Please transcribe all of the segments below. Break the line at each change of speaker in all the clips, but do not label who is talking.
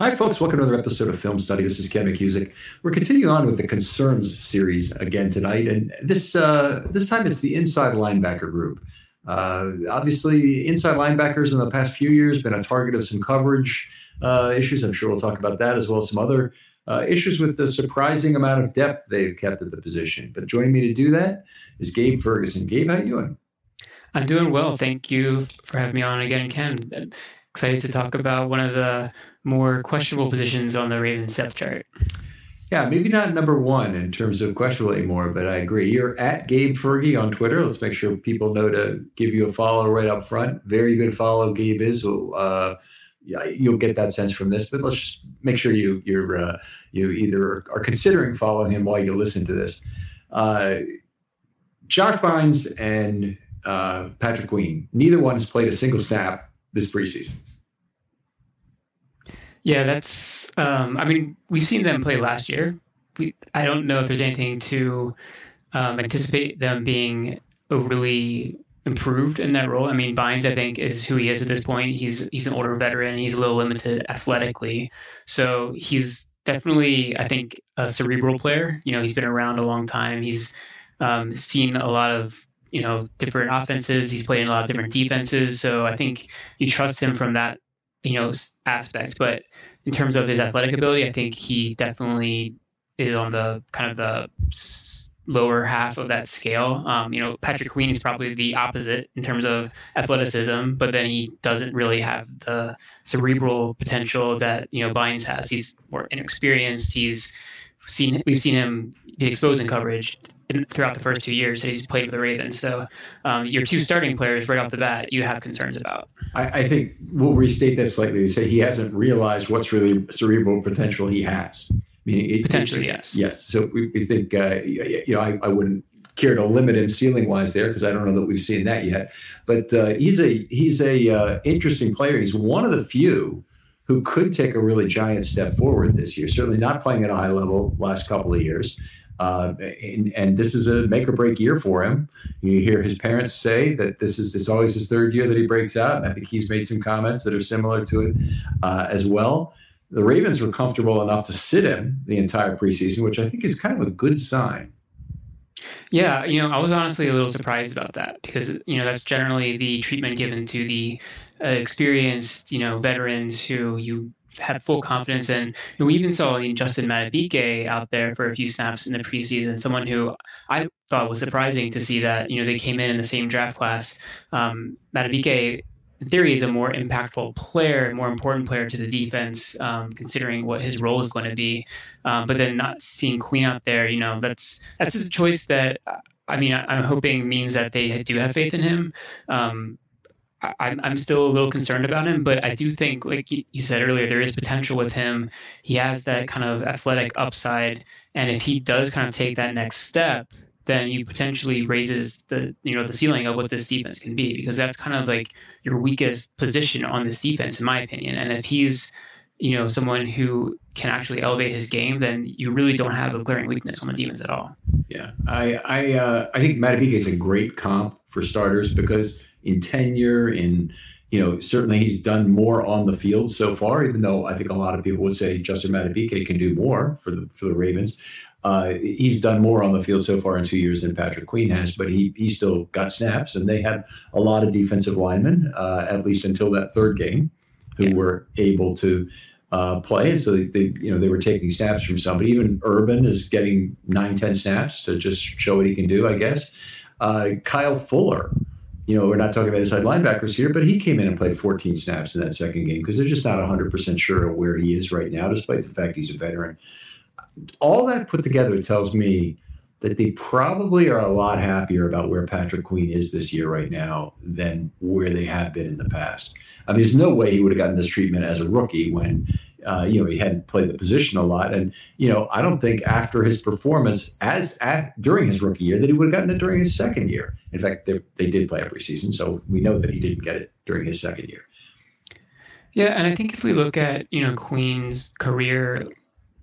Hi, folks. Welcome to another episode of Film Study. This is Ken McKusick. We're continuing on with the concerns series again tonight, and this uh, this time it's the inside linebacker group. Uh, obviously, inside linebackers in the past few years been a target of some coverage uh, issues. I'm sure we'll talk about that as well as some other uh, issues with the surprising amount of depth they've kept at the position. But joining me to do that is Gabe Ferguson. Gabe, how you doing?
I'm doing well. Thank you for having me on again, Ken. Excited to talk about one of the more questionable positions on the Ravens depth chart.
Yeah, maybe not number one in terms of questionable anymore, but I agree. You're at Gabe Fergie on Twitter. Let's make sure people know to give you a follow right up front. Very good follow, Gabe is. Uh, yeah, you'll get that sense from this, but let's just make sure you you're uh, you either are considering following him while you listen to this. Uh, Josh Bynes and uh, Patrick Queen, neither one has played a single snap this preseason.
Yeah, that's. Um, I mean, we've seen them play last year. We, I don't know if there's anything to um, anticipate them being overly improved in that role. I mean, Bynes, I think, is who he is at this point. He's he's an older veteran. He's a little limited athletically, so he's definitely, I think, a cerebral player. You know, he's been around a long time. He's um, seen a lot of you know different offenses. He's played in a lot of different defenses. So I think you trust him from that you know aspect. But in terms of his athletic ability, I think he definitely is on the kind of the lower half of that scale. Um, you know, Patrick Queen is probably the opposite in terms of athleticism, but then he doesn't really have the cerebral potential that you know Bynes has. He's more inexperienced. He's seen we've seen him be exposed in coverage throughout the first two years that he's played for the Ravens. So um, your two starting players right off the bat, you have concerns about.
I, I, think we'll restate that slightly. We say he hasn't realized what's really cerebral potential he has. I
mean, it, Potentially, it, yes.
Yes. So we, we think, uh, you know, I, I, wouldn't care to limit him ceiling wise there because I don't know that we've seen that yet. But uh, he's a he's a uh, interesting player. He's one of the few who could take a really giant step forward this year. Certainly not playing at a high level last couple of years. Uh, and, and, this is a make or break year for him. You hear his parents say that this is it's always his third year that he breaks out, and I think he's made some comments that are similar to it uh, as well. The Ravens were comfortable enough to sit him the entire preseason, which I think is kind of a good sign.
Yeah, you know, I was honestly a little surprised about that because you know that's generally the treatment given to the uh, experienced, you know, veterans who you have full confidence in. And we even saw Justin Madubuike out there for a few snaps in the preseason. Someone who I thought was surprising to see that you know they came in in the same draft class. Um, Madubuike in theory, is a more impactful player, more important player to the defense, um, considering what his role is going to be. Um, but then not seeing Queen out there, you know, that's that's a choice that I mean, I, am hoping means that they do have faith in him. Um, I, I'm still a little concerned about him, but I do think, like you said earlier, there is potential with him. He has that kind of athletic upside, and if he does kind of take that next step, then he potentially raises the you know the ceiling of what this defense can be because that's kind of like your weakest position on this defense in my opinion and if he's you know someone who can actually elevate his game then you really don't have a glaring weakness on the defense at all
yeah i i uh, i think Madubuike is a great comp for starters because in tenure in you know certainly he's done more on the field so far even though i think a lot of people would say justin Madubuike can do more for the for the ravens uh, he's done more on the field so far in two years than Patrick Queen has, but he he still got snaps, and they had a lot of defensive linemen, uh, at least until that third game, who yeah. were able to uh, play. And so they, they, you know, they were taking snaps from somebody. Even Urban is getting nine, ten snaps to just show what he can do, I guess. Uh, Kyle Fuller, you know, we're not talking about inside linebackers here, but he came in and played 14 snaps in that second game because they're just not 100% sure where he is right now, despite the fact he's a veteran all that put together tells me that they probably are a lot happier about where Patrick Queen is this year right now than where they have been in the past. I mean, there's no way he would have gotten this treatment as a rookie when uh, you know he hadn't played the position a lot, and you know I don't think after his performance as at, during his rookie year that he would have gotten it during his second year. In fact, they, they did play every season, so we know that he didn't get it during his second year.
Yeah, and I think if we look at you know Queen's career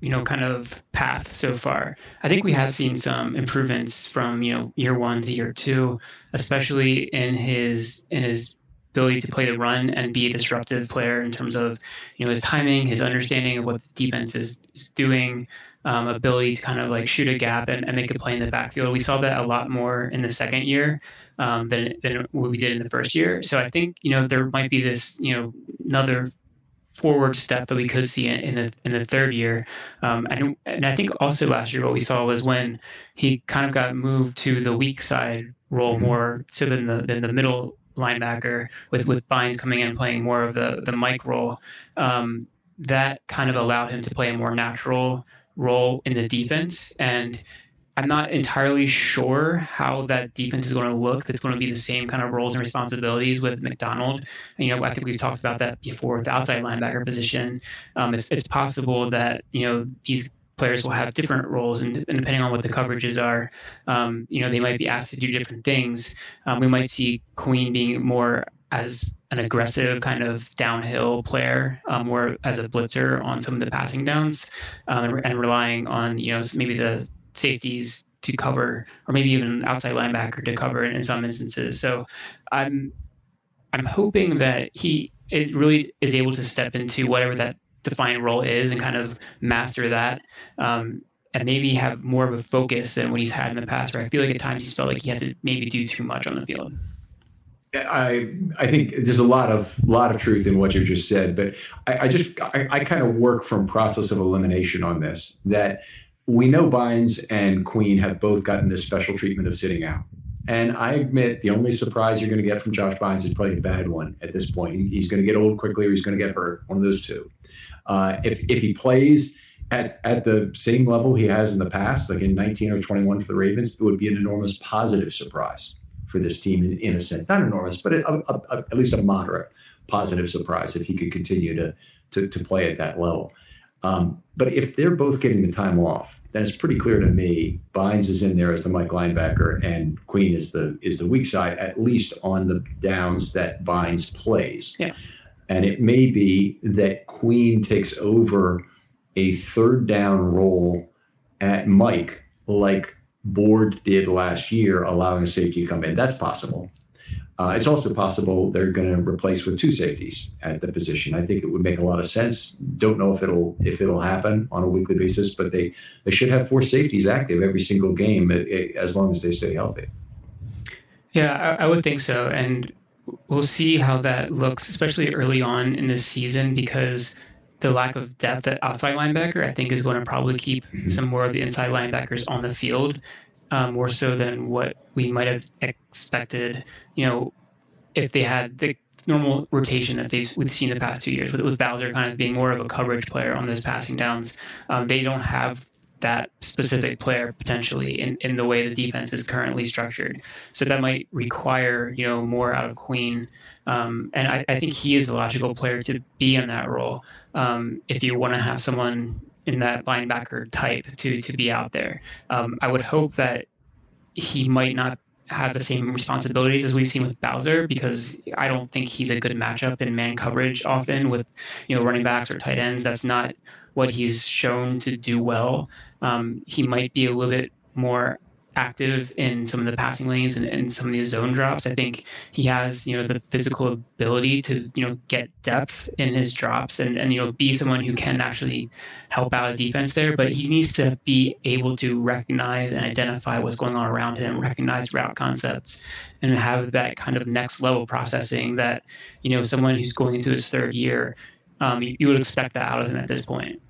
you know kind of path so far. I think we have seen some improvements from you know year one to year two, especially in his in his ability to play the run and be a disruptive player in terms of you know his timing, his understanding of what the defense is, is doing, um, ability to kind of like shoot a gap and, and, make a play in the backfield. We saw that a lot more in the second year um, than than what we did in the first year. So I think you know there might be this you know another forward step that we could see in, the in the third year. Um, and, and I think also last year what we saw was when he kind of got moved to the weak side role mm-hmm. more so than the than the middle linebacker with with Bynes coming in playing more of the the Mike role. Um, that kind of allowed him to play a more natural role in the defense and I'm not entirely sure how that defense is going to look. That's going to be the same kind of roles and responsibilities with Macdonald. You know, I think we've talked about that before with the outside linebacker position. Um, it's, it's possible that, you know, these players will have different roles and, and depending on what the coverages are, um, you know, they might be asked to do different things. Um, we might see Queen being more as an aggressive kind of downhill player, um, or as a blitzer on some of the passing downs, um, and relying on you know maybe the safeties to cover, or maybe even an outside linebacker to cover in, in some instances. So I'm I'm hoping that he it really is able to step into whatever that defined role is and kind of master that. Um, and maybe have more of a focus than what he's had in the past, where I feel like at times he's felt like he had to maybe do too much on the field.
I I think there's a lot of lot of truth in what you just said, but I, I just I, I, kind of work from process of elimination on this. That we know Bynes and Queen have both gotten this special treatment of sitting out. And I admit the only surprise you're going to get from Josh Bynes is probably a bad one at this point. He's going to get old quickly or he's going to get hurt, one of those two. Uh, if, if he plays at, at the same level he has in the past, like in 19 or 21 for the Ravens, it would be an enormous positive surprise for this team in, in a sense. Not enormous, but a, a, a, at least a moderate positive surprise if he could continue to, to, to play at that level. Um, but if they're both getting the time off, then it's pretty clear to me Bynes is in there as the Mike linebacker and Queen is the is the weak side, at least on the downs that Bynes plays.
Yeah.
And it may be that Queen takes over a third down role at Mike, like Board did last year, allowing a safety to come in. That's possible. Uh, it's also possible they're going to replace with two safeties at the position. I think it would make a lot of sense. Don't know if it'll if it'll happen on a weekly basis, but they they should have four safeties active every single game eh, eh, as long as they stay healthy.
Yeah, I, I would think so, and we'll see how that looks, especially early on in this season, because the lack of depth at outside linebacker, I think, is going to probably keep mm-hmm. some more of the inside linebackers on the field, um, more so than what we might have expected. You know, if they had the normal rotation that they've we've seen the past two years, with, with Bowser kind of being more of a coverage player on those passing downs, um, they don't have that specific player potentially in, in the way the defense is currently structured. So that might require, you know, more out of Queen. Um, and I, I, think he is the logical player to be in that role. Um, if you want to have someone in that linebacker type to, to be out there, um, I would hope that he might not have the same responsibilities as we've seen with Bowser because I don't think he's a good matchup in man coverage often with, you know, running backs or tight ends. That's not what he's shown to do well. Um, he might be a little bit more active in some of the passing lanes and, and some of these zone drops. I think he has, you know, the physical ability to, you know, get depth in his drops and, and you know, be someone who can actually help out a defense there. But he needs to be able to recognize and identify what's going on around him, recognize route concepts, and have that kind of next level processing that, you know, someone who's going into his third year, um, you, you would expect that out of him at this point.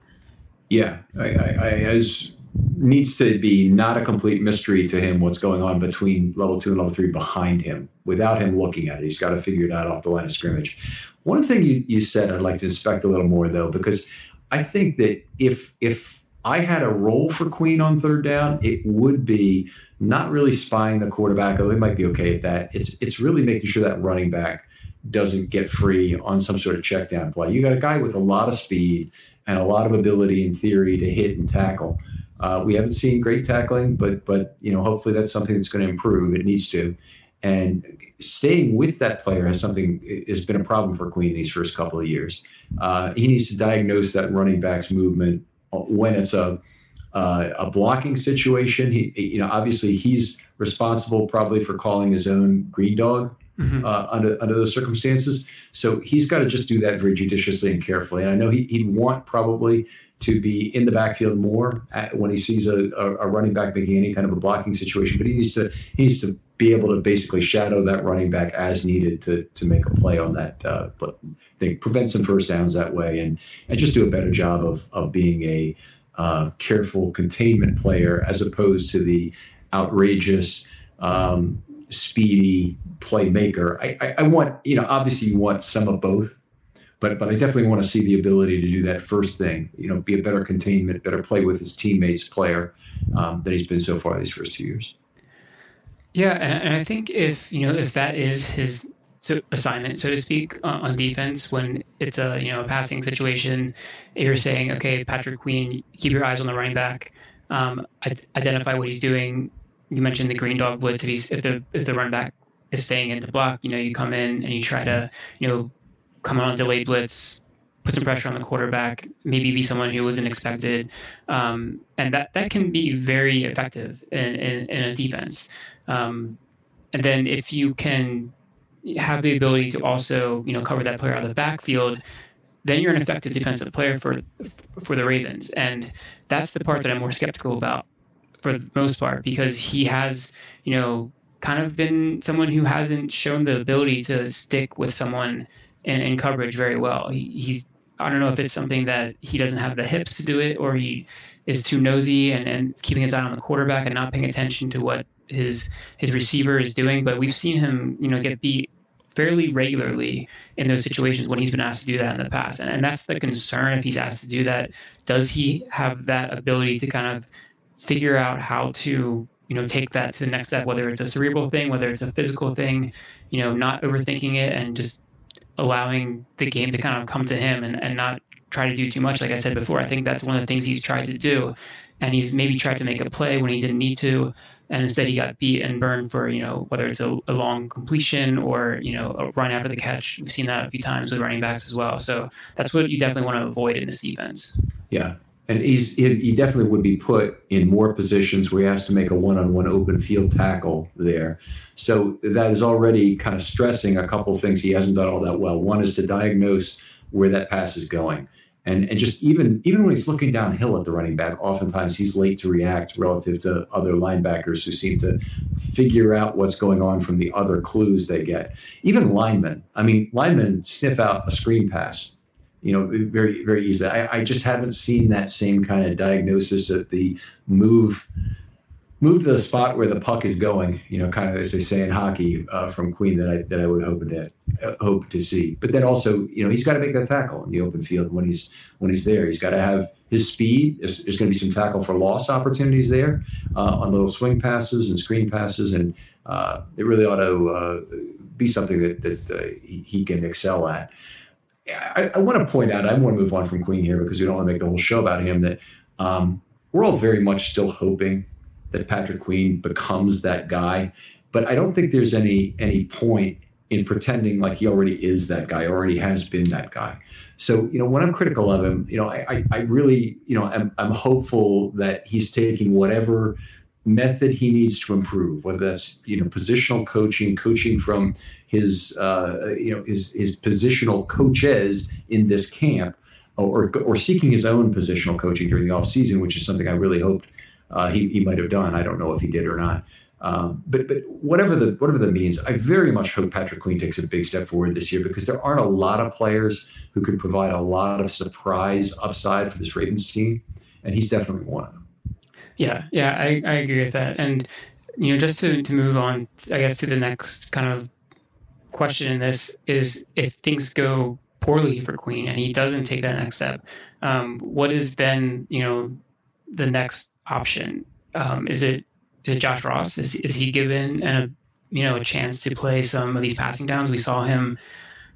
Yeah, I, I, I, as needs to be not a complete mystery to him what's going on between level two and level three behind him without him looking at it. He's got to figure it out off the line of scrimmage. One thing you, you said I'd like to inspect a little more though, because I think that if if I had a role for Queen on third down, it would be not really spying the quarterback, although he might be okay at that. It's it's really making sure that running back doesn't get free on some sort of check down play. You got a guy with a lot of speed and a lot of ability in theory to hit and tackle. Uh, we haven't seen great tackling, but but you know hopefully that's something that's going to improve. It needs to, and staying with that player has something has been a problem for Queen these first couple of years. Uh, he needs to diagnose that running back's movement when it's a uh, a blocking situation. He you know obviously he's responsible probably for calling his own green dog mm-hmm. uh, under under those circumstances. So he's got to just do that very judiciously and carefully. And I know he, would want probably to be in the backfield more when he sees a, a, running back making any kind of a blocking situation. But he needs to he needs to be able to basically shadow that running back as needed to to make a play on that uh, thing, prevent some first downs that way, and and just do a better job of of being a uh, careful containment player as opposed to the outrageous um, speedy playmaker. I, I, I, want, you know, obviously you want some of both, but but I definitely want to see the ability to do that first thing. You know, be a better containment, better play with his teammates, player um, than he's been so far these first two years.
Yeah, and, I think if you know if that is his so assignment, so to speak, on, defense when it's a you know a passing situation, you're saying, okay, Patrick Queen, keep your eyes on the running back, um, identify what he's doing, you mentioned the green dog blitz. If he's if the if the run back is staying in the block, you know, you come in and you try to, you know, come on delayed blitz, put some pressure on the quarterback, maybe be someone who wasn't expected, um, and that that can be very effective in, in, in a defense. Um, and then if you can have the ability to also, you know, cover that player out of the backfield, then you're an effective defensive player for for the Ravens, and that's the part that I'm more skeptical about for the most part because he has, you know, kind of been someone who hasn't shown the ability to stick with someone in, in coverage very well. He, he's I don't know if it's something that he doesn't have the hips to do it or he is too nosy and, and keeping his eye on the quarterback and not paying attention to what his his receiver is doing. But we've seen him, you know, get beat fairly regularly in those situations when he's been asked to do that in the past. And, and that's the concern if he's asked to do that. Does he have that ability to kind of figure out how to you know take that to the next step whether it's a cerebral thing whether it's a physical thing you know not overthinking it and just allowing the game to kind of come to him and, and not try to do too much. Like i said before i think that's one of the things he's tried to do. And he's maybe tried to make a play when he didn't need to and instead he got beat and burned for you know whether it's a, a long completion or you know a run after the catch. We've seen that a few times with running backs as well. So that's what you definitely want to avoid in this defense.
Yeah and he's he definitely would be put in more positions where he has to make a one-on-one open field tackle there. So that is already kind of stressing a couple things he hasn't done all that well. One is to diagnose where that pass is going. And, and just even even when he's looking downhill at the running back, oftentimes he's late to react relative to other linebackers who seem to figure out what's going on from the other clues they get. Even linemen, I mean, linemen sniff out a screen pass you know, very, very easily. I, I just haven't seen that same kind of diagnosis of the move, move to the spot where the puck is going. You know, kind of as they say in hockey uh, from Queen that I that I would hope to uh, hope to see. But then also, you know, he's got to make that tackle in the open field when he's when he's there. He's got to have his speed. There's, there's going to be some tackle for loss opportunities there uh, on little swing passes and screen passes, and uh, it really ought to uh, be something that that uh, he, he can excel at. I, I want to point out, I want to move on from Queen here because we don't want to make the whole show about him. That um, we're all very much still hoping that Patrick Queen becomes that guy, but I don't think there's any any point in pretending like he already is that guy, already has been that guy. So, you know, when I'm critical of him, you know, I, I really, you know, I'm, I'm hopeful that he's taking whatever method he needs to improve, whether that's you know positional coaching, coaching from his uh, you know his his positional coaches in this camp, or or seeking his own positional coaching during the off season, which is something I really hoped uh, he he might have done. I don't know if he did or not. Um, but but whatever the whatever that means, I very much hope Patrick Queen takes a big step forward this year because there aren't a lot of players who can provide a lot of surprise upside for this Ravens team, and he's definitely one of them.
Yeah, yeah, I, I agree with that. And you know, just to, to move on, I guess to the next kind of question in this is if things go poorly for Queen and he doesn't take that next step, um, what is then you know the next option? Um, is it is it Josh Ross? Is is he given a you know a chance to play some of these passing downs? We saw him.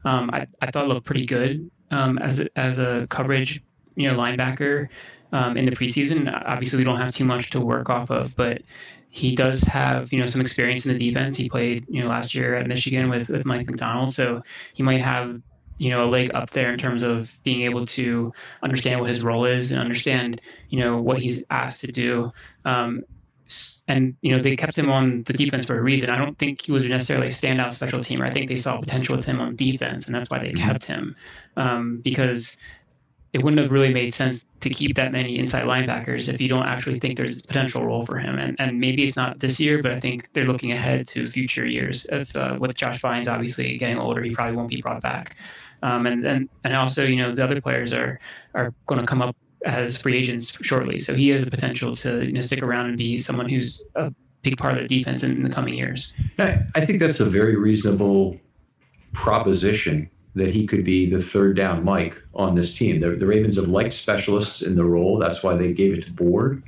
Um, I, I thought looked pretty good um, as as a coverage you know linebacker um, in the preseason. Obviously, we don't have too much to work off of, but he does have you know some experience in the defense. He played you know last year at Michigan with with Mike Macdonald, so he might have you know a leg up there in terms of being able to understand what his role is and understand you know what he's asked to do. Um, and you know they kept him on the defense for a reason. I don't think he was necessarily a standout special teamer. I think they saw potential with him on defense, and that's why they kept him um, because it wouldn't have really made sense to keep that many inside linebackers if you don't actually think there's a potential role for him. And, and maybe it's not this year, but I think they're looking ahead to future years. If uh, with Josh Bynes obviously getting older, he probably won't be brought back. Um, and and and also, you know, the other players are are going to come up as free agents shortly, so he has the potential to you know stick around and be someone who's a big part of the defense in, in the coming years.
I think that's a very reasonable proposition that he could be the third down Mike on this team. The, the Ravens have liked specialists in the role. That's why they gave it to Board.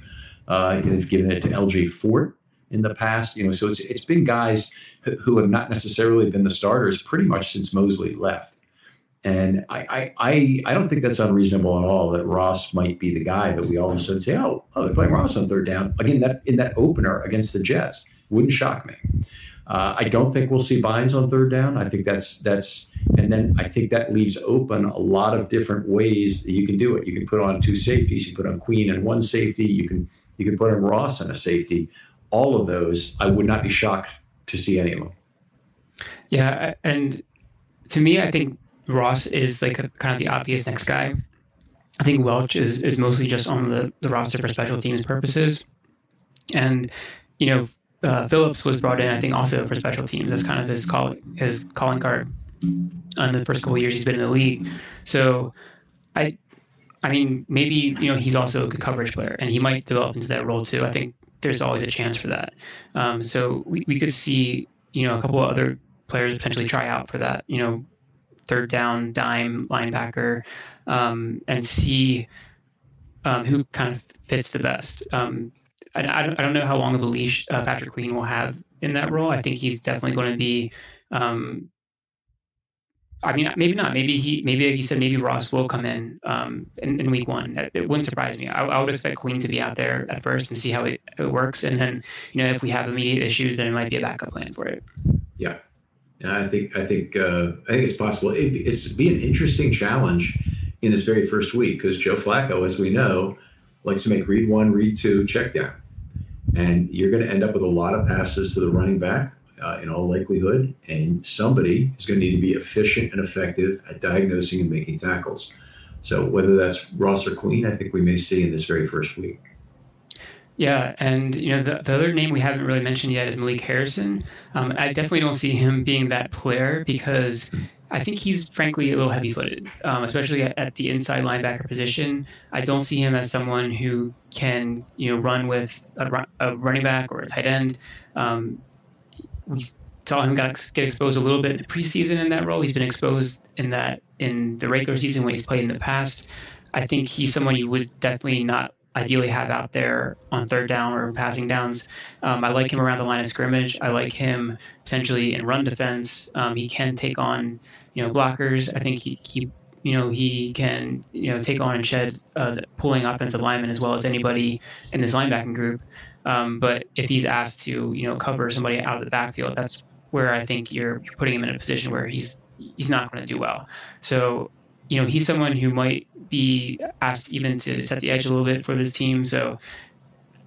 Uh, they've given it to LJ Fort in the past. You know, so it's it's been guys who have not necessarily been the starters pretty much since Mosley left. And I, I, I don't think that's unreasonable at all that Ross might be the guy that we all of a sudden say, oh, oh, they're playing Ross on third down. Again, that in that opener against the Jets wouldn't shock me. Uh, I don't think we'll see Bynes on third down. I think that's that's, and then I think that leaves open a lot of different ways that you can do it. You can put on two safeties. You put on Queen and one safety. You can you can put on Ross and a safety. All of those, I would not be shocked to see any of them.
Yeah, and to me, I think Ross is like a, kind of the obvious next guy. I think Welch is is mostly just on the, the roster for special teams purposes, and you know uh, Phillips was brought in, I think, also for special teams. That's kind of his call his calling card. On the first couple years he's been in the league, so I, I mean, maybe you know he's also a good coverage player, and he might develop into that role too. I think there's always a chance for that. Um, so we, we could see you know a couple of other players potentially try out for that. You know, third down dime linebacker, um, and see um, who kind of fits the best. Um, I, I, don't, I don't know how long of a leash uh, Patrick Queen will have in that role. I think he's definitely going to be. Um, I mean, maybe not. Maybe he, maybe like you said, maybe Ross will come in um, in, in, week one. It, wouldn't surprise me. I, I, would expect Queen to be out there at first and see how it, it, works, and then you know if we have immediate issues, then it might be a backup plan for it.
Yeah, I think I think uh, I think it's possible. It, it's be an interesting challenge in this very first week because Joe Flacco, as we know, likes to make read one, read two, check down. And you're going to end up with a lot of passes to the running back uh, in all likelihood. And somebody is going to need to be efficient and effective at diagnosing and making tackles. So whether that's Ross or Queen, I think we may see in this very first week.
Yeah, and you know the, the other name we haven't really mentioned yet is Malik Harrison. Um, I definitely don't see him being that player because I think he's frankly a little heavy-footed, um, especially at, at, the inside linebacker position. I don't see him as someone who can, you know, run with a, a running back or a tight end. Um, we saw him got, get exposed a little bit in the preseason in that role. He's been exposed in that in the regular season when he's played in the past. I think he's someone you would definitely not ideally have out there on third down or passing downs. Um, I like him around the line of scrimmage. I like him potentially in run defense. Um, he can take on you know blockers. I think he, he you know he can you know take on and shed uh, pulling offensive linemen as well as anybody in this linebacking group. Um, but if he's asked to you know cover somebody out of the backfield, that's where I think you're, you're putting him in a position where he's he's not going to do well. So you know he's someone who might be asked even to set the edge a little bit for this team. So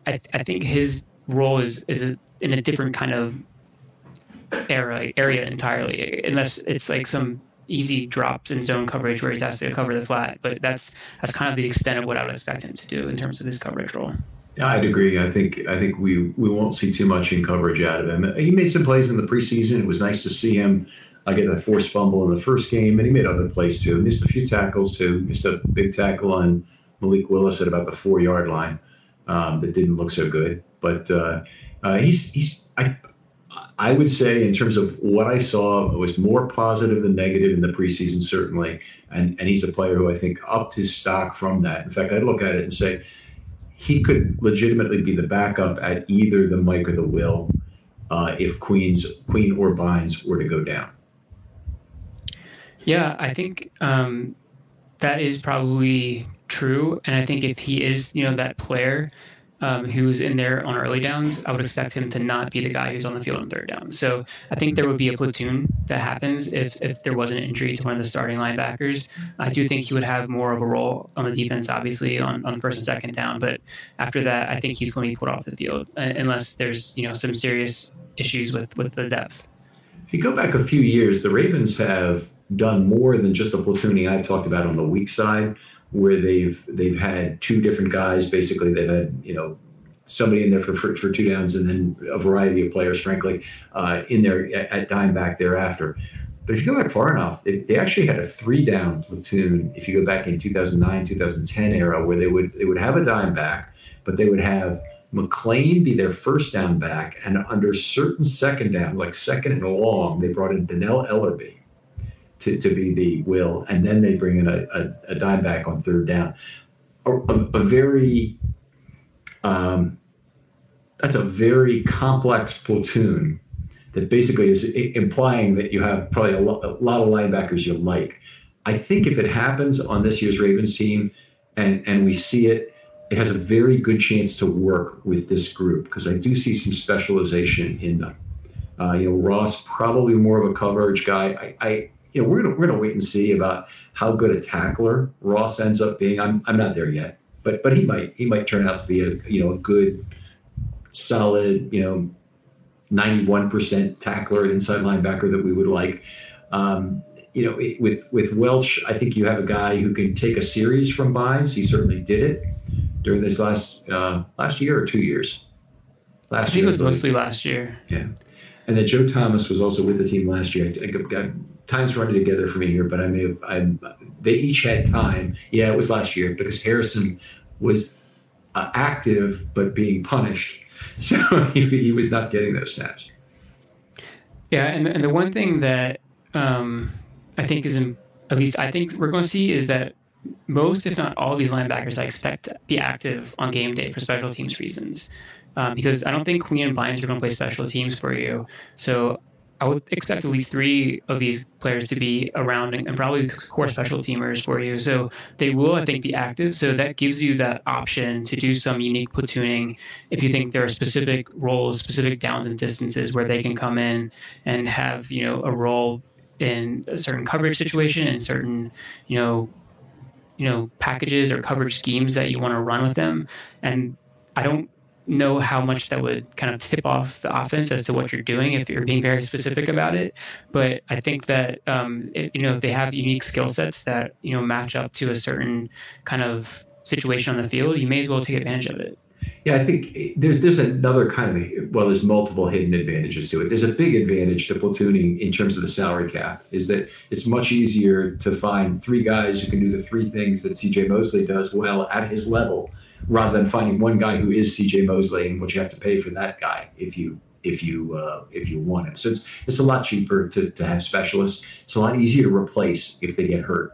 I, I think his role is is a, in a different kind of area area entirely, unless it's like some easy drops in zone coverage where he's asked to cover the flat. But that's that's kind of the extent of what I would expect him to do in terms of his coverage role.
Yeah, I'd agree. I think I think we we won't see too much in coverage out of him. He made some plays in the preseason. It was nice to see him I get a forced fumble in the first game, and he made other plays too. Missed a few tackles too. Missed a big tackle on Malik Willis at about the four yard line um, that didn't look so good. But uh, uh, he's he's I I would say in terms of what I saw it was more positive than negative in the preseason certainly, and and he's a player who I think upped his stock from that. In fact, I'd look at it and say he could legitimately be the backup at either the Mike or the Will uh, if Queens Queen or Bynes were to go down.
Yeah, I think um, that is probably true. And I think if he is, you know, that player um, who's in there on early downs, I would expect him to not be the guy who's on the field on third down. So I think there would be a platoon that happens if, if there was an injury to one of the starting linebackers. I do think he would have more of a role on the defense, obviously, on, on first and second down. But after that, I think he's going to be put off the field uh, unless there's, you know, some serious issues with, with the depth.
If you go back a few years, the Ravens have done more than just the platooning I've talked about on the weak side, where they've they've had two different guys. Basically, they've had you know somebody in there for, for, for two downs and then a variety of players, frankly, uh, in there at, at dime back thereafter. But if you go back far enough, they, they actually had a three down platoon. If you go back in 2009, 2010 era, where they would they would have a dime back, but they would have McClain be their first down back, and under certain second down, like second and long, they brought in Dannell Ellerbe to, to be the will, and then they bring in a, a, a dime back on third down. A, a, very um, that's a very complex platoon that basically is implying that you have probably a, lo- a lot of linebackers you like. I think if it happens on this year's Ravens team, and and we see it, it has a very good chance to work with this group because I do see some specialization in them. Uh, you know, Ross probably more of a coverage guy. I, I you know, we're gonna we're gonna wait and see about how good a tackler Ross ends up being. I'm I'm not there yet, but but he might he might turn out to be a you know a good, solid you know, ninety one percent tackler and inside linebacker that we would like. Um, you know, with with Welch, I think you have a guy who can take a series from Bynes. He certainly did it during this last uh, last year or two years.
Last I think year, it was mostly last year.
Yeah, and that Joe Thomas was also with the team last year. I, I, I time's running together for me here, but I may have. I, they each had time. Yeah, it was last year because Harrison was uh, active but being punished, so he, he, was not getting those snaps.
Yeah, and and the one thing that um, I think is in, at least I think we're going to see is that most, if not all, of these linebackers I expect to be active on game day for special teams reasons. Um, because I don't think Queen and Bynes are going to play special teams for you. So I would expect at least three of these players to be around and, probably core special teamers for you. So they will, I think, be active. So that gives you that option to do some unique platooning if you think there are specific roles, specific downs and distances where they can come in and have, you know, a role in a certain coverage situation and certain, you know, you know packages or coverage schemes that you want to run with them, and I don't know how much that would kind of tip off the offense as to what you're doing if you're being very specific about it. But I think that um, you know if they have unique skill sets that you know match up to a certain kind of situation on the field, you may as well take advantage of it.
Yeah, I think there's there's another kind of well, there's multiple hidden advantages to it. There's a big advantage to platooning in terms of the salary cap is that it's much easier to find three guys who can do the three things that CJ Mosley does well at his level, rather than finding one guy who is CJ Mosley and what you have to pay for that guy if you if you uh, if you want him. So it's it's a lot cheaper to to have specialists. It's a lot easier to replace if they get hurt.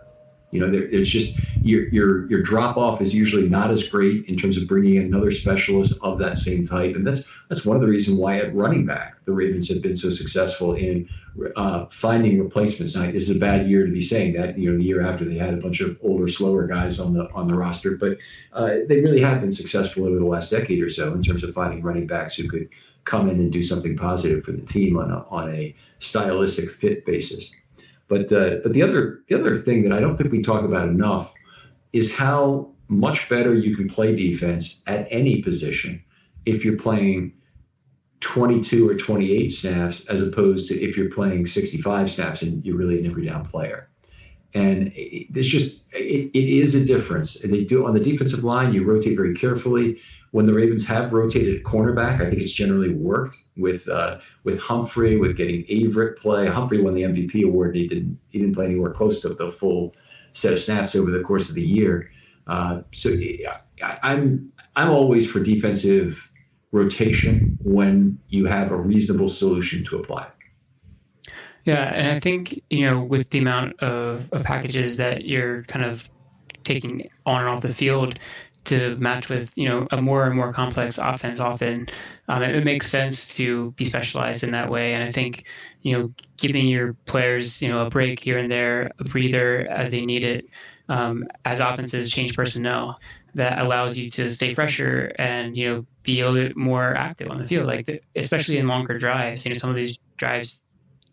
You know, there, it's just your your your drop off is usually not as great in terms of bringing in another specialist of that same type, and that's that's one of the reasons why at running back the Ravens have been so successful in uh, finding replacements. Now, this is a bad year to be saying that. You know, the year after they had a bunch of older, slower guys on the on the roster, but uh, they really have been successful over the last decade or so in terms of finding running backs who could come in and do something positive for the team on a, on a stylistic fit basis. But uh, but the other the other thing that I don't think we talk about enough is how much better you can play defense at any position if you're playing 22 or 28 snaps as opposed to if you're playing 65 snaps and you're really an every down player. And there's just it, it is a difference. They do on the defensive line. You rotate very carefully. When the Ravens have rotated cornerback, I think it's generally worked with uh, with Humphrey, with getting Averett play. Humphrey won the MVP award. he didn't he didn't play anywhere close to the full set of snaps over the course of the year. Uh, so I, I'm I'm always for defensive rotation when you have a reasonable solution to apply.
Yeah, and I think you know with the amount of, of packages that you're kind of taking on and off the field to match with you know a more and more complex offense often um, it, it, makes sense to be specialized in that way. And i think you know giving your players you know a break here and there a breather as they need it um, as offenses change personnel that allows you to stay fresher and you know be a little bit more active on the field like the, especially in longer drives. You know some of these drives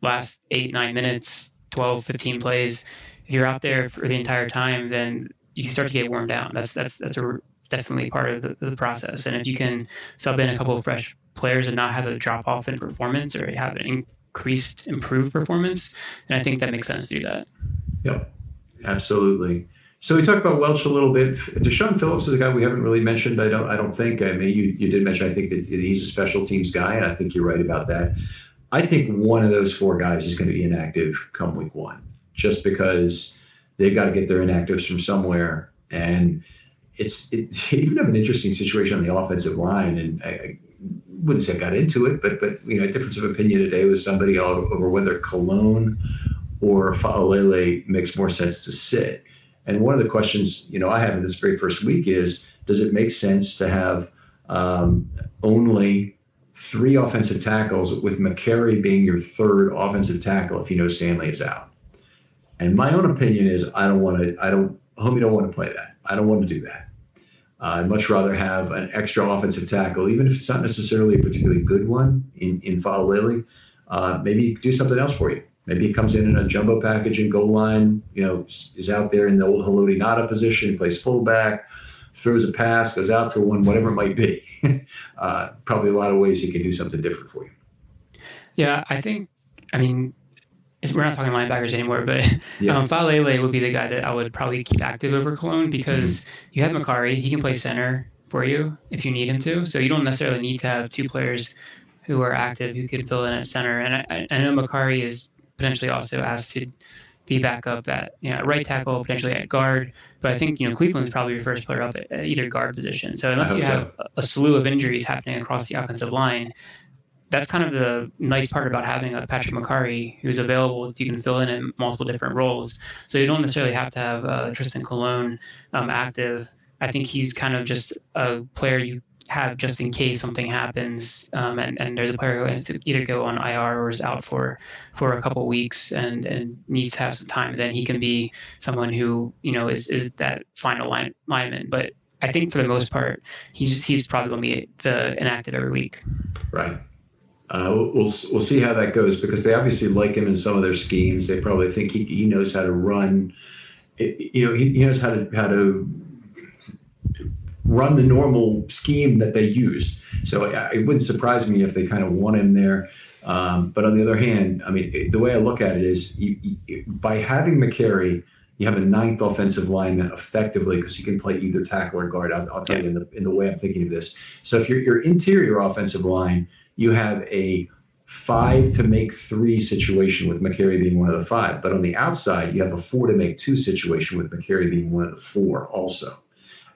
last eight, nine minutes, 12, 15 plays, if you're out there for the entire time, then you start to get worn down. That's that's that's a definitely part of the, the process. And if you can sub in a couple of fresh players and not have a drop off in performance or have an increased, improved performance, then I think that makes sense to do that.
Yep, absolutely. So we talked about Welch a little bit. Del'Shawn Phillips is a guy we haven't really mentioned. I don't. I don't think. I mean, you, you did mention. I think that he's a special teams guy, and I think you're right about that. I think one of those four guys is going to be inactive come week one, just because they've got to get their inactives from somewhere. And it's it, even have an interesting situation on the offensive line. And I, I, wouldn't say I got into it, but but you know, difference of opinion today with somebody over whether Colon or Faalele makes more sense to sit. And one of the questions you know I have in this very first week is, does it make sense to have um, only three offensive tackles with Mekari being your third offensive tackle if you know Stanley is out. And my own opinion is I don't want to, I don't, homie don't want to play that. I don't want to do that. Uh, I'd much rather have an extra offensive tackle, even if it's not necessarily a particularly good one in, in Faalele. Uh, maybe do something else for you. Maybe he comes in in a jumbo package and goal line, you know, is out there in the old Haloti Ngata position, plays fullback, throws a pass, goes out for one, whatever it might be. uh, probably a lot of ways he can do something different for you.
Yeah, I think. I mean, we're not talking linebackers anymore, but yeah. um, Faalele would be the guy that I would probably keep active over Colon because mm-hmm. you have Mekari, He can play center for you if you need him to. So you don't necessarily need to have two players who are active who can fill in at center. And I, I know Mekari is potentially also asked to be back up at you know, right tackle, potentially at guard. But I think you know Cleveland's probably your first player up at, at either guard position. So unless you have so. a slew of injuries happening across the offensive line, that's kind of the nice part about having a Patrick Mekari who's available. You can fill in in multiple different roles, so you don't necessarily have to have uh, Trystan Colon um, active. I think he's kind of just a player you have just in case something happens um, and, and there's a player who has to either go on IR or is out for for a couple weeks and, and needs to have some time, then he can be someone who, you know, is, is that final line, lineman. But I think for the most part, he's he's probably going to be the inactive every week.
Right. Uh, we'll we'll see how that goes because they obviously like him in some of their schemes. They probably think he, he knows how to run it, you know, he, he knows how to how to run the normal scheme that they use. So it, it wouldn't surprise me if they kind of want him there. Um, but on the other hand, I mean, the way I look at it is you, you, by having Mekari, you have a ninth offensive lineman effectively because he can play either tackle or guard. I'll, I'll tell yeah. you in the, in the way I'm thinking of this. So if you're your interior offensive line, you have a five to make three situation with Mekari being one of the five. But on the outside, you have a four to make two situation with Mekari being one of the four also.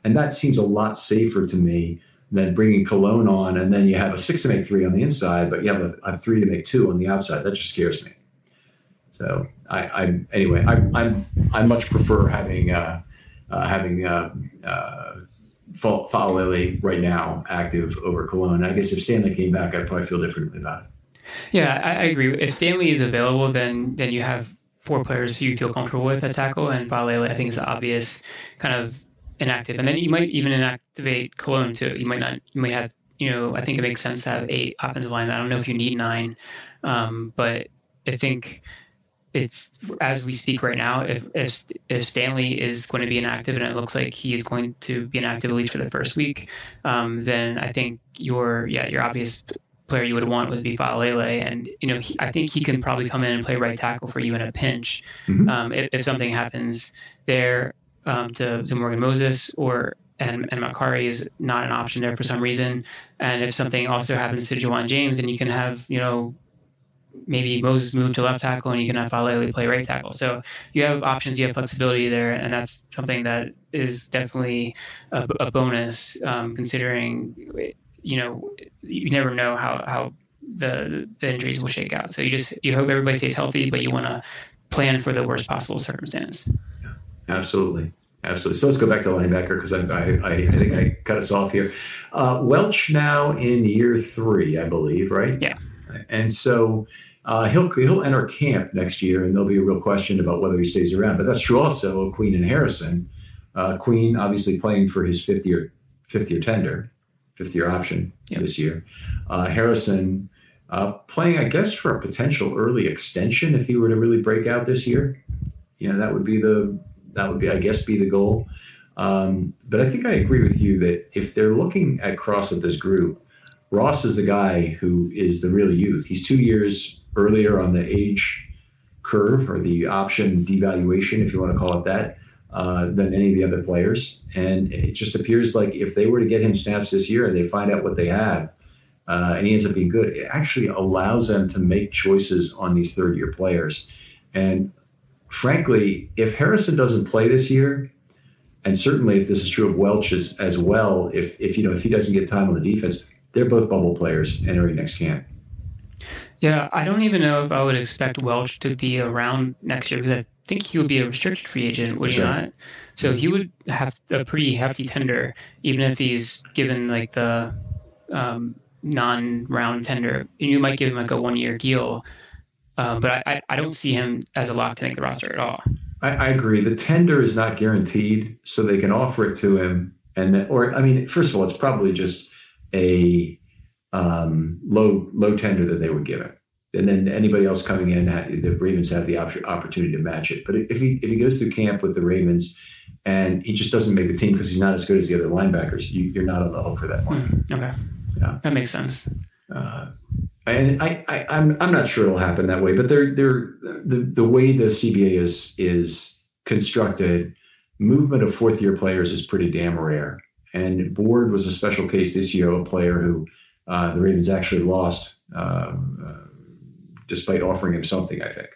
And that seems a lot safer to me than bringing Colon on and then you have a six to make three on the inside, but you have a, a three to make two on the outside. That just scares me. So I, I anyway, I, I'm I much prefer having uh, uh, having uh, uh, Faalele right now active over Colon. I guess if Stanley came back, I'd probably feel differently about it.
Yeah, I, I agree. If Stanley is available, then then you have four players who you feel comfortable with at tackle, and Faalele I think is the obvious kind of inactive. And then you might even inactivate Colon too. You might not. You might have. You know, I think it makes sense to have eight offensive linemen. I don't know if you need nine, um, but I think it's as we speak right now. If, if if Stanley is going to be inactive, and it looks like he is going to be inactive at least for the first week, um, then I think your yeah your obvious player you would want would be Faalele, and you know he, I think he can probably come in and play right tackle for you in a pinch mm-hmm. um, if, if, something happens there um, to to Morgan Moses or and, and Mekari is not an option there for some reason. And if something also happens to Ja'Wuan James, then you can have, you know, maybe Moses move to left tackle and you can have Faalele play right tackle. So you have options, you have flexibility there, and that's something that is definitely a, a bonus um, considering, you know, you never know how, how the, the injuries will shake out. So you just, you hope everybody stays healthy, but you want to plan for the worst possible circumstance.
Absolutely. Absolutely. So let's go back to linebacker because I, I, I, think I cut us off here. Uh, Welch now in year three, I believe, right?
Yeah.
And so uh, he'll he'll enter camp next year, and there'll be a real question about whether he stays around. But that's true also of Queen and Harrison. Uh, Queen obviously playing for his fifth year fifth year tender, fifth year option yep. this year. Uh, Harrison uh, playing, I guess, for a potential early extension if he were to really break out this year. You know, that would be the that would be, I guess, be the goal. Um, but I think I agree with you that if they're looking at cross at this group, Ross is the guy who is the real youth. He's two years earlier on the age curve or the option devaluation, if you want to call it that, uh, than any of the other players. And it just appears like if they were to get him snaps this year and they find out what they have, uh, and he ends up being good, it actually allows them to make choices on these third year players. And frankly, if Harrison doesn't play this year, and certainly if this is true of Welch as, as well, if if you know if he doesn't get time on the defense, they're both bubble players entering next camp.
Yeah, I don't even know if I would expect Welch to be around next year because I think he would be a restricted free agent, would sure. he not? So he would have a pretty hefty tender, even if he's given like the um, non-round tender. And you might give him like a one-year deal, um, but I, I don't see him as a lock to make the roster at all.
I, I, agree. The tender is not guaranteed, so they can offer it to him. And or I mean, first of all, it's probably just a um, low low tender that they would give him, and then anybody else coming in, the Ravens have the op- opportunity to match it. But if he if he goes through camp with the Ravens and he just doesn't make the team because he's not as good as the other linebackers, you, are not on the hook for that one.
Mm, okay, yeah, that makes sense.
Uh, and I, I, I'm I'm not sure it'll happen that way, but they're they're the the way the CBA is is constructed, movement of fourth year players is pretty damn rare. And Board was a special case this year, a player who uh, the Ravens actually lost, uh, uh, despite offering him something. I think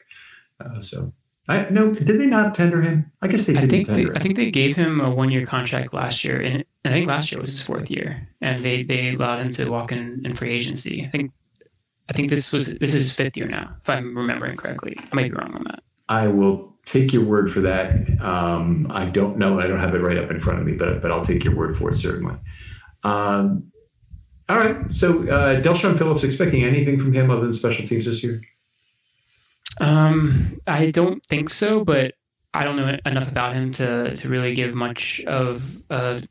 uh, so. I no, did they not tender him? I guess they didn't
I think
tender
they, him. I think they gave him a one year contract last year, and I think last year was his fourth year, and they they allowed him to walk in in free agency. I think I think this was this is his fifth year now, if I'm remembering correctly. I might be wrong on that.
I will take your word for that. Um, I don't know. I don't have it right up in front of me, but but I'll take your word for it certainly. Um, all right. So uh, Del'Shawn Phillips expecting anything from him other than special teams this year?
Um, I don't think so, but I don't know enough about him to to really give much of a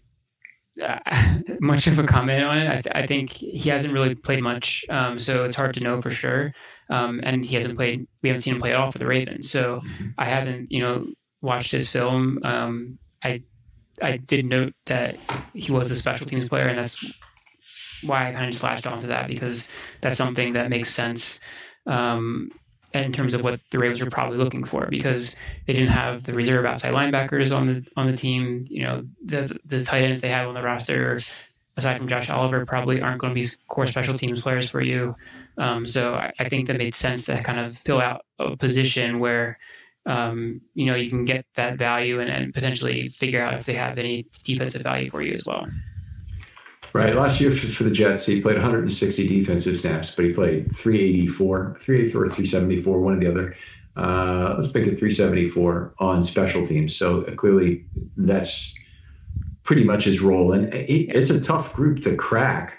uh, much of a comment on it. I, th- I, think he hasn't really played much, um, so it's hard to know for sure. Um, and he hasn't played. We haven't seen him play at all for the Ravens, so mm-hmm. I haven't, you know, watched his film, um, I I did note that he was a special teams player, and that's why I kind of just latched onto that because that's something that makes sense um, in terms of what the Ravens were probably looking for because they didn't have the reserve outside linebackers on the on the team. You know, the the tight ends they had on the roster, aside from Josh Oliver, probably aren't going to be core special teams players for you. Um, so I, I, think that made sense to kind of fill out a position where. Um, you know, you can get that value and, and potentially figure out if they have any defensive value for you as well.
Right. Last year for, for, the Jets, he played 160 defensive snaps, but he played 384, 384, or 374, one or the other. Uh, let's pick it 374 on special teams. So uh, clearly, that's pretty much his role, and it's a tough group to crack.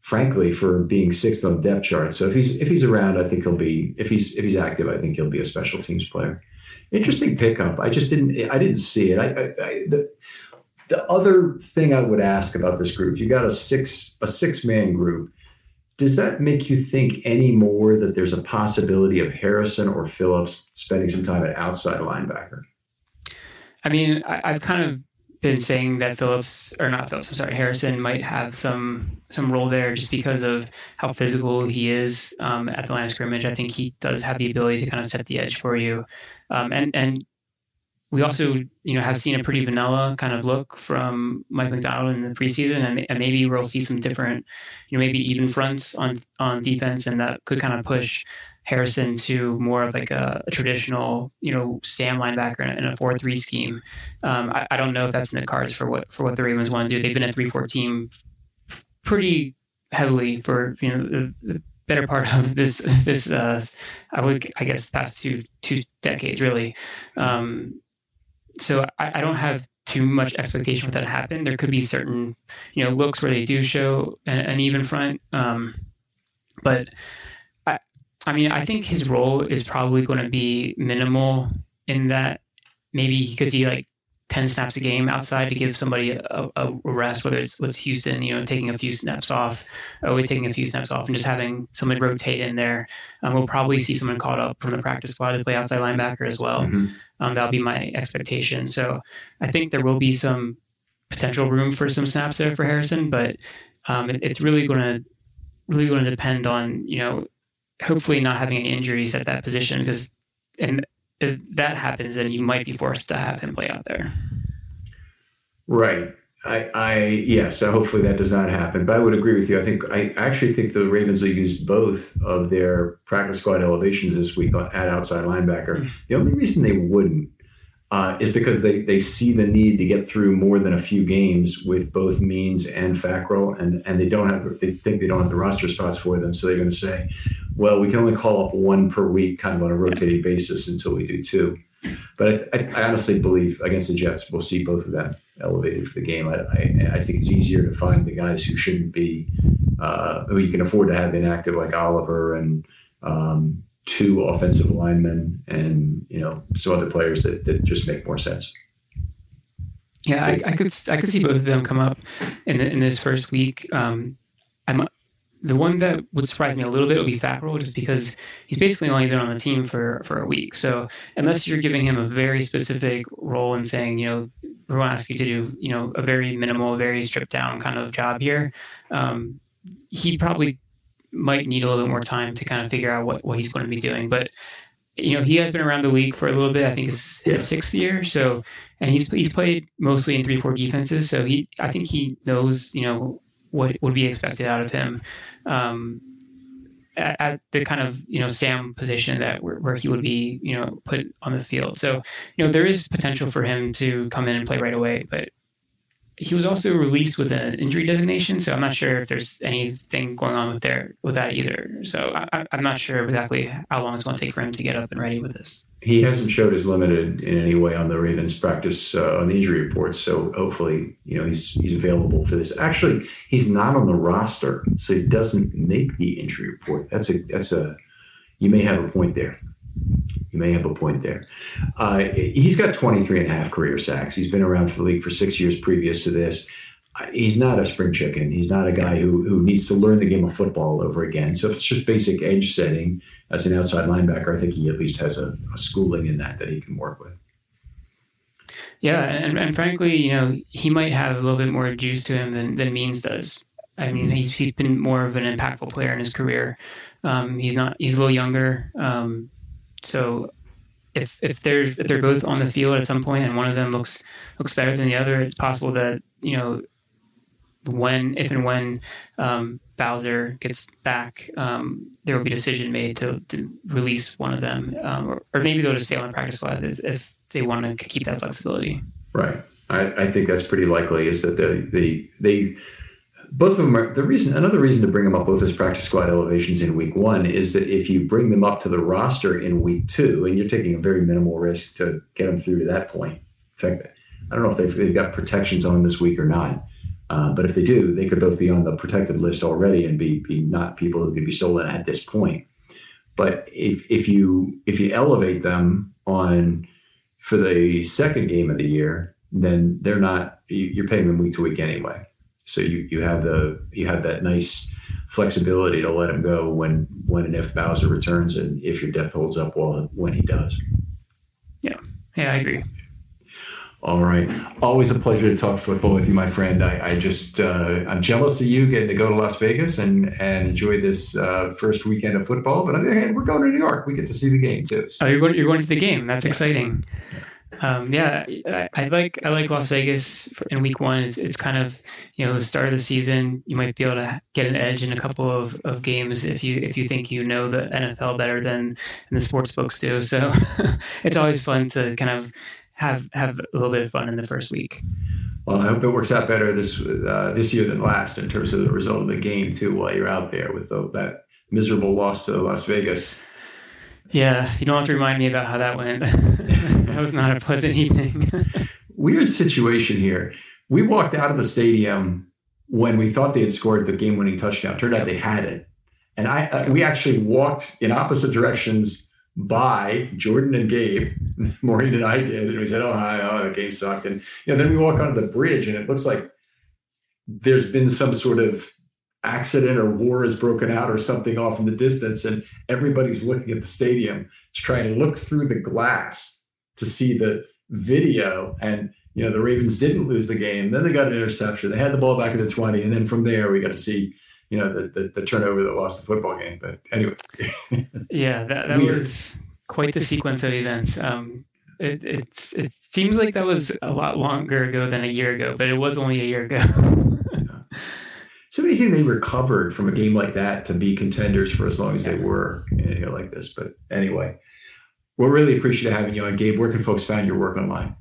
Frankly, for being sixth on the depth chart. So if he's if he's around, I think he'll be. If he's if he's active, I think he'll be a special teams player. Interesting pickup. I just didn't. I didn't see it. I, I, I the, the other thing I would ask about this group, you got a six a six man group. Does that make you think any more that there's a possibility of Harrison or Phillips spending some time at outside linebacker?
I mean, I, I've kind of been saying that Phillips or not Phillips, I'm sorry, Harrison might have some some role there just because of how physical he is um, at the line of scrimmage. I think he does have the ability to kind of set the edge for you, um, and and we also, you know, have seen a pretty vanilla kind of look from Mike Macdonald in the preseason, and, and maybe we'll see some different, you know, maybe even fronts on on defense, and that could kind of push Harrison to more of like a, a traditional, you know, Sam linebacker in a four-three scheme. Um, I, I, don't know if that's in the cards for what for what the Ravens want to do. They've been a three-four team pretty heavily for you know the, the better part of this this uh, I would I guess past two two decades really. Um, so I, I, don't have too much expectation for that to happen. There could be certain, you know, looks where they do show an, an even front, um, but I, I mean, I think his role is probably going to be minimal in that maybe because he like 10 snaps a game outside to give somebody a, a rest, whether it's with Houston, you know, taking a few snaps off, or taking a few snaps off and just having somebody rotate in there. Um, we'll probably see someone called up from the practice squad to play outside linebacker as well. Mm-hmm. Um, that'll be my expectation. So I think there will be some potential room for some snaps there for Harrison, but um, it, it's really going to really going to depend on, you know, hopefully not having any injuries at that position because and if that happens, then you might be forced to have him play out there.
Right. I, I yeah. So hopefully that does not happen. But I would agree with you. I think I actually think the Ravens will use both of their practice squad elevations this week at outside linebacker. Mm-hmm. The only reason they wouldn't uh, is because they they see the need to get through more than a few games with both Means and Fackrell, and and they don't have they think they don't have the roster spots for them, so they're going to say, well, we can only call up one per week, kind of on a rotating basis until we do two. But I, I, I honestly believe against the Jets, we'll see both of them elevated for the game. I, I, I think it's easier to find the guys who shouldn't be, uh, who you can afford to have inactive, like Oliver and. Um, two offensive linemen and you know some other players that, that just make more sense.
Yeah, I, I could I could see both of them come up in in this first week. Um, I'm the one that would surprise me a little bit would be Fackrell, just because he's basically only been on the team for for a week. So unless you're giving him a very specific role and saying, you know, we're going to ask you to do, you know, a very minimal, very stripped down kind of job here, um, he probably might need a little bit more time to kind of figure out what, what he's going to be doing. But you know, he has been around the league for a little bit. I think it's his sixth year. So, and he's he's played mostly in three four defenses. So he, I think he knows, you know, what would be expected out of him. Um, at, at, the kind of you know Sam position that where, where, he would be you know put on the field. So you know there is potential for him to come in and play right away, but he was also released with an injury designation, so I'm not sure if there's anything going on with there with that either. So I, am not sure exactly how long it's going to take for him to get up and ready with this.
He hasn't showed as limited in any way on the Ravens practice uh, on the injury report, so hopefully you know he's he's available for this. Actually, he's not on the roster, so he doesn't make the injury report. That's a that's a you may have a point there. You may have a point there. Uh, he's got 23 and a half career sacks. He's been around for the league for six years previous to this. Uh, he's not a spring chicken. He's not a guy who, who needs to learn the game of football over again. So if it's just basic edge setting as an outside linebacker, I think he at least has a, a schooling in that that he can work with.
Yeah, and, and frankly, you know, he might have a little bit more juice to him than than Means does. I mean, he's, he's been more of an impactful player in his career. Um, he's not. He's a little younger. Um, so if if they're if they're both on the field at some point and one of them looks looks better than the other, it's possible that you know when if and when um, Bowser gets back, um, there will be a decision made to, to release one of them, um, or, or, maybe they'll just stay on the practice squad if, if they want to keep that flexibility.
Right. I, I think that's pretty likely. Is that they they they both of them are the reason. Another reason to bring them up both as practice squad elevations in week one is that if you bring them up to the roster in week two, and you're taking a very minimal risk to get them through to that point. In fact, I don't know if they've, they've got protections on this week or not. Uh, but if they do, they could both be on the protected list already and be, be not people who could be stolen at this point. But if if you if you elevate them on for the second game of the year, then they're not you're paying them week to week anyway. So you you have the you have that nice flexibility to let him go when when and if Bowser returns and if your depth holds up well when he does.
Yeah, yeah, I agree.
All right. Always a pleasure to talk football with you, my friend. I, I just uh, I'm jealous of you getting to go to Las Vegas and and enjoy this uh, first weekend of football. But on the other hand, we're going to New York. We get to see the game too.
So. Oh, you're going you're going to the game. That's exciting. Um, yeah, I, I, like I like Las Vegas in week one. It's, it's kind of you know the start of the season. You might be able to get an edge in a couple of, of games if you if you think you know the NFL better than, than the sports books do. So it's always fun to kind of have have a little bit of fun in the first week.
Well, I hope it works out better this uh, this year than last in terms of the result of the game too. While you're out there with the, that miserable loss to Las Vegas.
Yeah, you don't have to remind me about how that went. that was not a pleasant evening.
Weird situation here. We walked out of the stadium when we thought they had scored the game-winning touchdown. Turned out they hadn't, and I uh, we actually walked in opposite directions by Jordan and Gabe. Maureen and I did, and we said, "Oh, hi, oh, the game sucked." And you know, then we walk onto the bridge, and it looks like there's been some sort of accident or war has broken out or something off in the distance, and everybody's looking at the stadium to try and look through the glass to see the video. And you know, the Ravens didn't lose the game. Then they got an interception. They had the ball back at the 20, and then from there we got to see you know the, the, the turnover that lost the football game. But anyway,
yeah, that, that was quite the sequence of events. Um, it, it's it seems like that was a lot longer ago than a year ago, but it was only a year ago. yeah.
It's amazing they recovered from a game like that to be contenders for as long as they were like this. But anyway, we're really appreciative having you on, Gabe. Where can folks find your work online?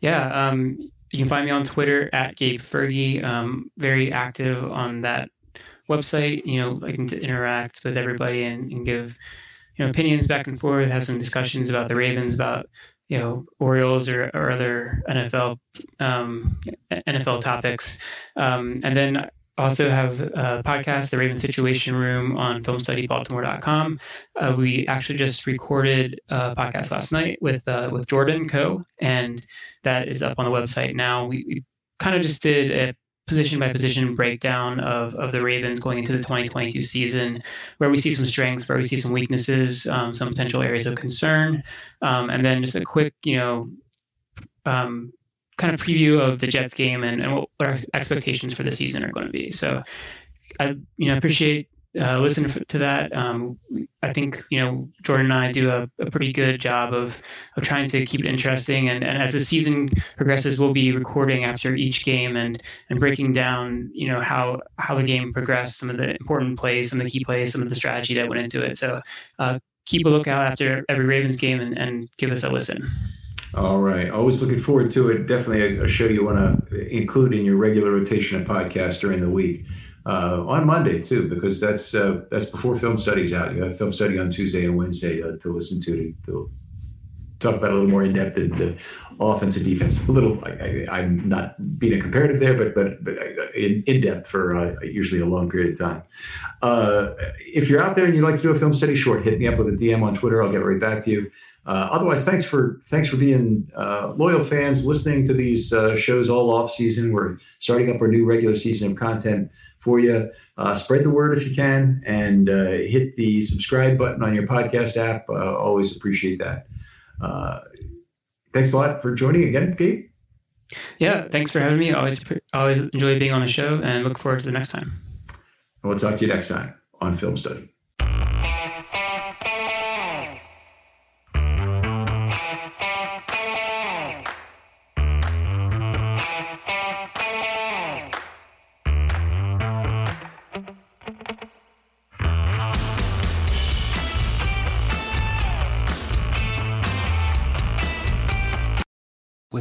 Yeah, um, you can find me on Twitter at Gabe Fergie. Um, very active on that website, you know, I can interact with everybody and, and give, you know, opinions back and forth, have some discussions about the Ravens, about, you know, Orioles or, or other NFL um, NFL topics. Um, and then also have a podcast, The Raven Situation Room, on filmstudybaltimore.com. Uh, we actually just recorded a podcast last night with uh, with Jordan Co. And that is up on the website now. We, we kind of just did a position by position breakdown of, of the Ravens going into the 2022 season, where we see some strengths, where we see some weaknesses, um, some potential areas of concern, um, and then just a quick, you know, um, kind of preview of the Jets game and, and what our expectations for the season are going to be. So, I you know appreciate uh, to that. Um, I think you know Jordan and I do a, a, pretty good job of of trying to keep it interesting. And, and as the season progresses, we'll be recording after each game and and breaking down you know how how the game progressed, some of the important plays, some of the key plays, some of the strategy that went into it. So uh, keep a lookout after every Ravens game and, and give us a listen.
All right. Always looking forward to it. Definitely a, a show you want to include in your regular rotation of podcasts during the week uh, on Monday too, because that's uh, that's before film studies out. You have film study on Tuesday and Wednesday uh, to listen to, to talk about a little more in depth the, the offense and defense. A little, I, am not being a comparative there, but but but uh, in, in depth for uh, usually a long period of time. Uh, if you're out there and you'd like to do a film study short, hit me up with a DM on Twitter. I'll get right back to you. Uh, otherwise, thanks for thanks for being uh, loyal fans, listening to these uh, shows all off season. We're starting up our new regular season of content for you. Uh, spread the word if you can, and uh, hit the subscribe button on your podcast app. Uh, always appreciate that. thanks a lot for joining again, Gabe.
Yeah, thanks for having me. Always, always enjoy being on the show, and look forward to the next time.
And we'll talk to you next time on Film Study.